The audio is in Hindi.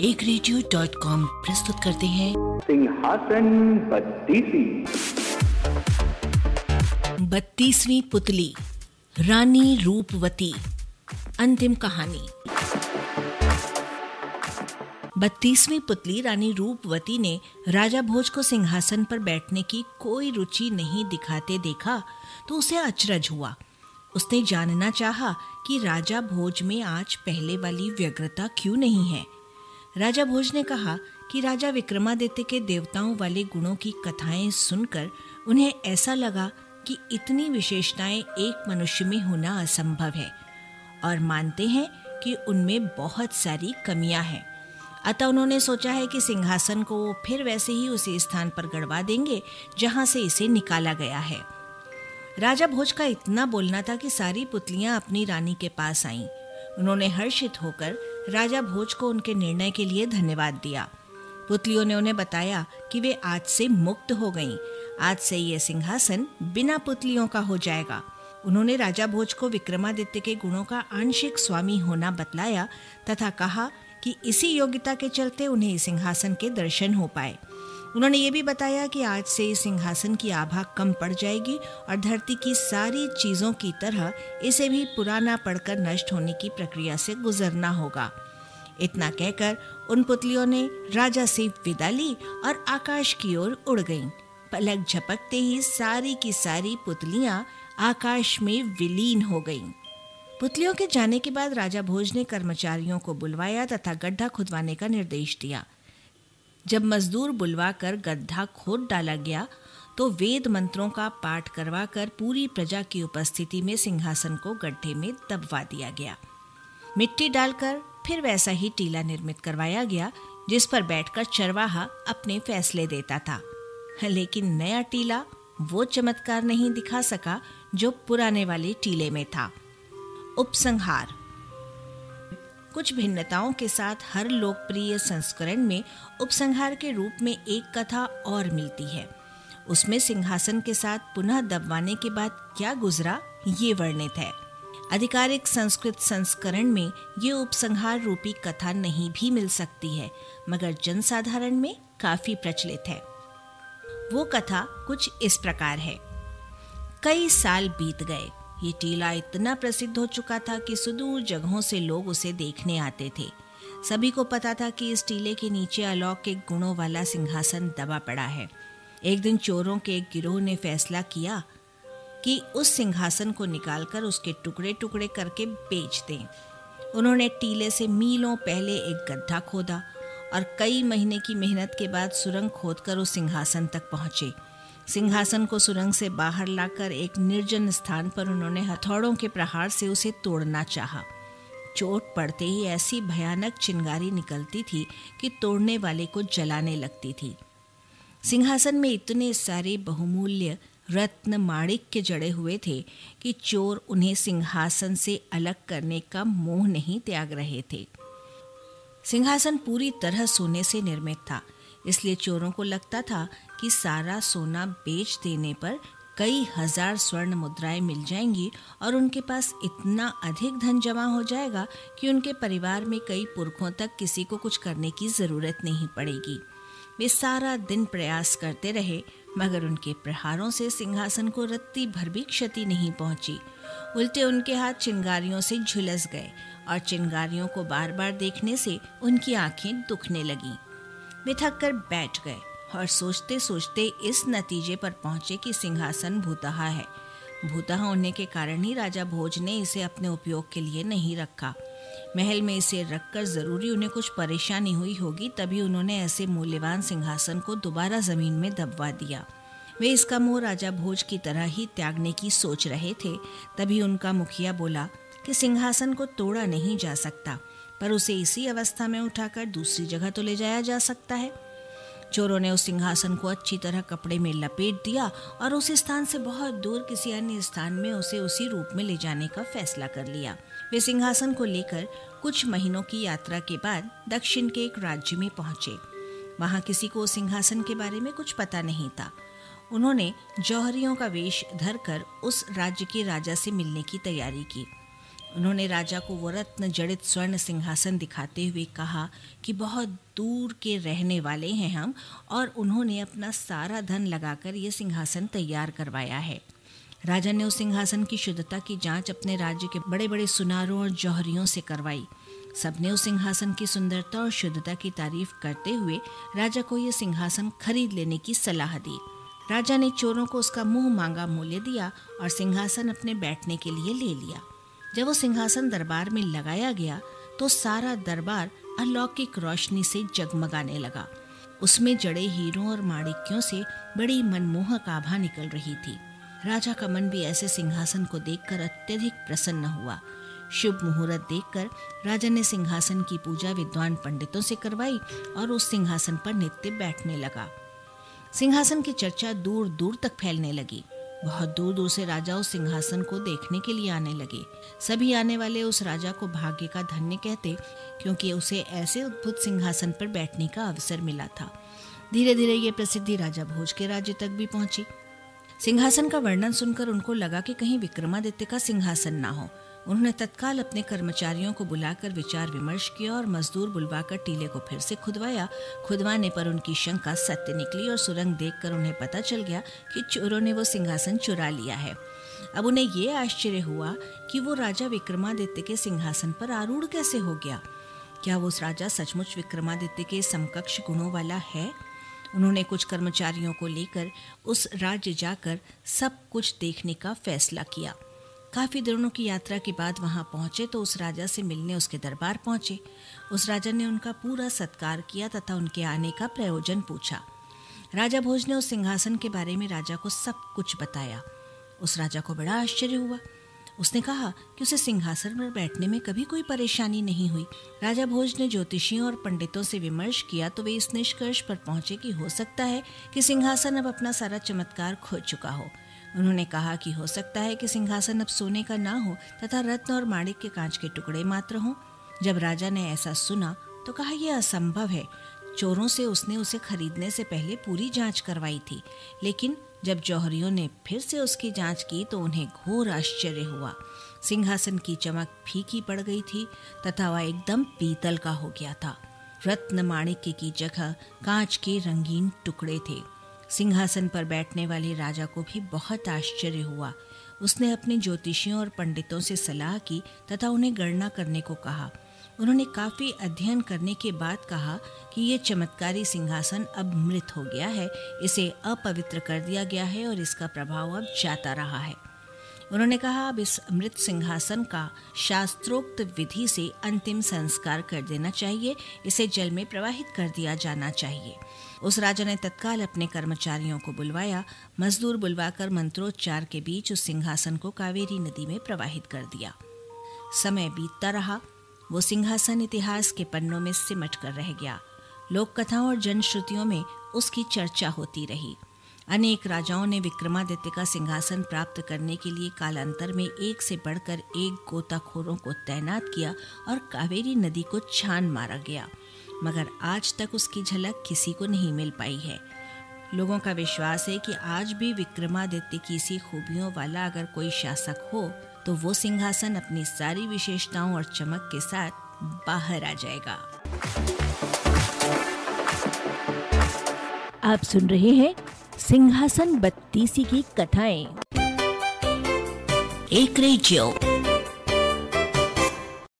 एक रेडियो डॉट कॉम प्रस्तुत करते हैं। सिंहासन बत्तीसी। बत्तीसवीं पुतली रानी रूपवती अंतिम कहानी। बत्तीसवीं पुतली रानी रूपवती ने राजा भोज को सिंहासन पर बैठने की कोई रुचि नहीं दिखाते देखा तो उसे अचरज हुआ। उसने जानना चाहा कि राजा भोज में आज पहले वाली व्यग्रता क्यों नहीं है। राजा भोज ने कहा कि राजा विक्रमादित्य के देवताओं वाले गुणों की कथाएँ सुनकर उन्हें ऐसा लगा कि इतनी विशेषताएँ एक मनुष्य में होना असंभव है और मानते हैं कि उनमें बहुत सारी कमियाँ हैं। अतः उन्होंने सोचा है कि सिंहासन को वो फिर वैसे ही उसी स्थान पर गड़वा देंगे जहाँ से इसे निकाला गया है। राजा भोज का इतना बोलना था कि सारी पुतलियाँ अपनी रानी के पास आईं। उन्होंने हर्षित होकर राजा भोज को उनके निर्णय के लिए धन्यवाद दिया। पुतलियों ने उन्हें बताया कि वे आज से मुक्त हो गईं। आज से ये सिंहासन बिना पुतलियों का हो जाएगा। उन्होंने राजा भोज को विक्रमादित्य के गुणों का आंशिक स्वामी होना बतलाया तथा कहा कि इसी योग्यता के चलते उन्हें सिंहासन के दर्शन हो पाए। उन्होंने ये भी बताया कि आज से सिंहासन की आभा कम पड़ जाएगी और धरती की सारी चीज़ों की तरह इसे भी पुराना पड़कर नष्ट होने की प्रक्रिया से गुजरना होगा इतना कहकर उन पुतलियों ने राजा से विदा ली और आकाश की ओर उड़ गईं। पलक झपकते ही सारी की सारी पुतलियाँ आकाश में विलीन हो गईं। पुतलियों के जाने के बाद राजा भोज ने कर्मचारियों को बुलवाया तथा गड्ढा खुदवाने का निर्देश दिया जब मजदूर बुलवाकर गड्ढा खोद डाला गया तो वेद मंत्रों का पाठ करवाकर पूरी प्रजा की उपस्थिति में सिंहासन को गड्ढे में दबवा दिया गया। मिट्टी डालकर फिर वैसा ही टीला निर्मित करवाया गया, जिस पर बैठकर चरवाहा अपने फैसले देता था। लेकिन नया टीला वो चमत्कार नहीं दिखा सका जो पुराने वाले टीले में था। उपसंहार। कुछ भिन्नताओं के साथ हर लोकप्रिय संस्करण में उपसंहार के रूप में एक कथा और मिलती है। उसमें सिंहासन के साथ पुनः दबवाने के बाद क्या गुजरा, ये वर्णित है। आधिकारिक संस्कृत संस्करण में ये उपसंहार रूपी कथा नहीं भी मिल सकती है, मगर जनसाधारण में काफ़ी प्रचलित है। वो कथा कुछ इस प्रकार है। कई साल बीत गए ये टीला इतना प्रसिद्ध हो चुका था कि सुदूर जगहों से लोग उसे देखने आते थे। सभी को पता था कि इस टीले के नीचे अलौकिक गुणों वाला सिंहासन दबा पड़ा है। एक दिन चोरों के एक गिरोह ने फैसला किया कि उस सिंहासन को निकालकर उसके टुकड़े टुकड़े करके बेच दें। उन्होंने टीले से मीलों पहले एक गड्ढा खोदा और कई महीने की मेहनत के बाद सुरंग खोदकर उस सिंहासन तक पहुँचे। सिंहासन को सुरंग से बाहर लाकर एक निर्जन स्थान पर उन्होंने हथौड़ों के प्रहार से उसे तोड़ना चाहा। चोट पड़ते ही ऐसी भयानक चिंगारी निकलती थी कि तोड़ने वाले को जलाने लगती थी। सिंहासन में इतने सारे बहुमूल्य रत्न माणिक के जड़े हुए थे कि चोर उन्हें सिंहासन से अलग करने का मोह नहीं त्याग रहे थे। सिंहासन पूरी तरह सोने से निर्मित था। इसलिए चोरों को लगता था कि सारा सोना बेच देने पर कई हज़ार स्वर्ण मुद्राएँ मिल जाएँगी और उनके पास इतना अधिक धन जमा हो जाएगा कि उनके परिवार में कई पुरखों तक किसी को कुछ करने की ज़रूरत नहीं पड़ेगी। वे सारा दिन प्रयास करते रहे, मगर उनके प्रहारों से सिंहासन को रत्ती भर भी क्षति नहीं पहुँची। उल्टे उनके हाथ चिंगारियों से झुलस गए और चिंगारियों को बार बार देखने से उनकी आँखें दुखने लगीं। वे थक कर बैठ गए और सोचते सोचते इस नतीजे पर पहुँचे कि सिंहासन भूतहा है। भूतहा होने के कारण ही राजा भोज ने इसे अपने उपयोग के लिए नहीं रखा। महल में इसे रखकर ज़रूरी उन्हें कुछ परेशानी हुई होगी, तभी उन्होंने ऐसे मूल्यवान सिंहासन को दोबारा ज़मीन में दबवा दिया। वे इसका मुँह राजा भोज की तरह ही त्यागने की सोच रहे थे, तभी उनका मुखिया बोला कि सिंहासन को तोड़ा नहीं जा सकता। पर उसे इसी अवस्था में उठाकर दूसरी जगह तो ले जाया जा सकता है। चोरों ने उस सिंहासन को अच्छी तरह कपड़े में लपेट दिया और उस स्थान से बहुत दूर किसी अन्य स्थान में उसे उसी रूप में ले जाने का फैसला कर लिया। वे सिंहासन को लेकर कुछ महीनों की यात्रा के बाद दक्षिण के एक राज्य में पहुँचे। वहाँ किसी को सिंहासन के बारे में कुछ पता नहीं था। उन्होंने जौहरियों का वेश धरकर उस राज्य के राजा से मिलने की तैयारी की। उन्होंने राजा को वो रत्न जड़ित स्वर्ण सिंहासन दिखाते हुए कहा कि बहुत दूर के रहने वाले हैं हम और उन्होंने अपना सारा धन लगाकर ये सिंहासन तैयार करवाया है। राजा ने उस सिंहासन की शुद्धता की जाँच अपने राज्य के बड़े बड़े सुनारों और जौहरियों से करवाई। सबने उस सिंहासन की सुंदरता और शुद्धता की तारीफ़ करते हुए राजा को यह सिंहासन खरीद लेने की सलाह दी। राजा ने चोरों को उसका मुँह मांगा मूल्य दिया और सिंहासन अपने बैठने के लिए ले लिया। जब वो सिंहासन दरबार में लगाया गया तो सारा दरबार अलौकिक रोशनी से जगमगाने लगा। उसमें जड़े हीरों और माणिक्यों से बड़ी मनमोहक आभा निकल रही थी। राजा का मन भी ऐसे सिंहासन को देखकर अत्यधिक प्रसन्न हुआ। शुभ मुहूर्त देखकर राजा ने सिंहासन की पूजा विद्वान पंडितों से करवाई और उस सिंहासन पर नित्य बैठने लगा। सिंहासन की चर्चा दूर दूर तक फैलने लगी। बहुत दूर दूर से राजा उस सिंहासन को देखने के लिए आने लगे। सभी आने वाले उस राजा को भाग्य का धन्य कहते, क्योंकि उसे ऐसे उद्भुत सिंहासन पर बैठने का अवसर मिला था। धीरे धीरे ये प्रसिद्धि राजा भोज के राज्य तक भी पहुँची। सिंहासन का वर्णन सुनकर उनको लगा कि कहीं विक्रमादित्य का सिंहासन ना हो। उन्होंने तत्काल अपने कर्मचारियों को बुलाकर विचार विमर्श किया और मजदूर बुलवाकर टीले को फिर से खुदवाया। खुदवाने पर उनकी शंका सत्य निकली और सुरंग देखकर उन्हें पता चल गया कि चोरों ने वो सिंहासन चुरा लिया है। अब उन्हें ये आश्चर्य हुआ कि वो राजा विक्रमादित्य के सिंहासन पर आरूढ़ कैसे हो गया? क्या वो राजा सचमुच विक्रमादित्य के समकक्ष गुणों वाला है? उन्होंने कुछ कर्मचारियों को लेकर उस राज्य जाकर सब कुछ देखने का फैसला किया। काफ़ी दिनों की यात्रा के बाद वहाँ पहुँचे तो उस राजा से मिलने उसके दरबार पहुँचे। उस राजा ने उनका पूरा सत्कार किया तथा उनके आने का प्रयोजन पूछा। राजा भोज ने उस सिंहासन के बारे में राजा को सब कुछ बताया। उस राजा को बड़ा आश्चर्य हुआ। उसने कहा कि उसे सिंहासन पर बैठने में कभी कोई परेशानी नहीं हुई। राजा भोज ने ज्योतिषियों और पंडितों से विमर्श किया तो वे इस निष्कर्ष पर पहुँचे कि हो सकता है कि सिंहासन अब अपना सारा चमत्कार खो चुका हो। उन्होंने कहा कि हो सकता है कि सिंहासन अब सोने का ना हो तथा रत्न और माणिक के कांच के टुकड़े मात्र हों। जब राजा ने ऐसा सुना तो कहा, यह असंभव है। चोरों से उसने उसे खरीदने से पहले पूरी जाँच करवाई थी। लेकिन जब जौहरियों ने फिर से उसकी जाँच की तो उन्हें घोर आश्चर्य हुआ। सिंहासन की चमक फीकी पड़ गई थी तथा वह एकदम पीतल का हो गया था। रत्न माणिक्य की जगह कांच के रंगीन टुकड़े थे। सिंहासन पर बैठने वाले राजा को भी बहुत आश्चर्य हुआ। उसने अपने ज्योतिषियों और पंडितों से सलाह की तथा उन्हें गणना करने को कहा। उन्होंने काफ़ी अध्ययन करने के बाद कहा कि ये चमत्कारी सिंहासन अब मृत हो गया है, इसे अपवित्र कर दिया गया है और इसका प्रभाव अब जाता रहा है। उन्होंने कहा, अब इस अमृत सिंहासन का शास्त्रोक्त विधि से अंतिम संस्कार कर देना चाहिए। इसे जल में प्रवाहित कर दिया जाना चाहिए। उस राजा ने तत्काल अपने कर्मचारियों को बुलवाया। मजदूर बुलवाकर मंत्रोच्चार के बीच उस सिंहासन को कावेरी नदी में प्रवाहित कर दिया। समय बीतता रहा। वो सिंहासन इतिहास के पन्नों में सिमट कर रह गया। लोक कथाओं और जनश्रुतियों में उसकी चर्चा होती रही। अनेक राजाओं ने विक्रमादित्य का सिंहासन प्राप्त करने के लिए कालांतर में एक से बढ़कर एक गोताखोरों को तैनात किया और कावेरी नदी को छान मारा गया। मगर आज तक उसकी झलक किसी को नहीं मिल पाई है। लोगों का विश्वास है कि आज भी विक्रमादित्य की सी खूबियों वाला अगर कोई शासक हो तो वो सिंहासन अपनी सारी विशेषताओं और चमक के साथ बाहर आ जाएगा। आप सुन रहे हैं सिंहासन बत्तीसी की कथाएँ। एक रेडियो।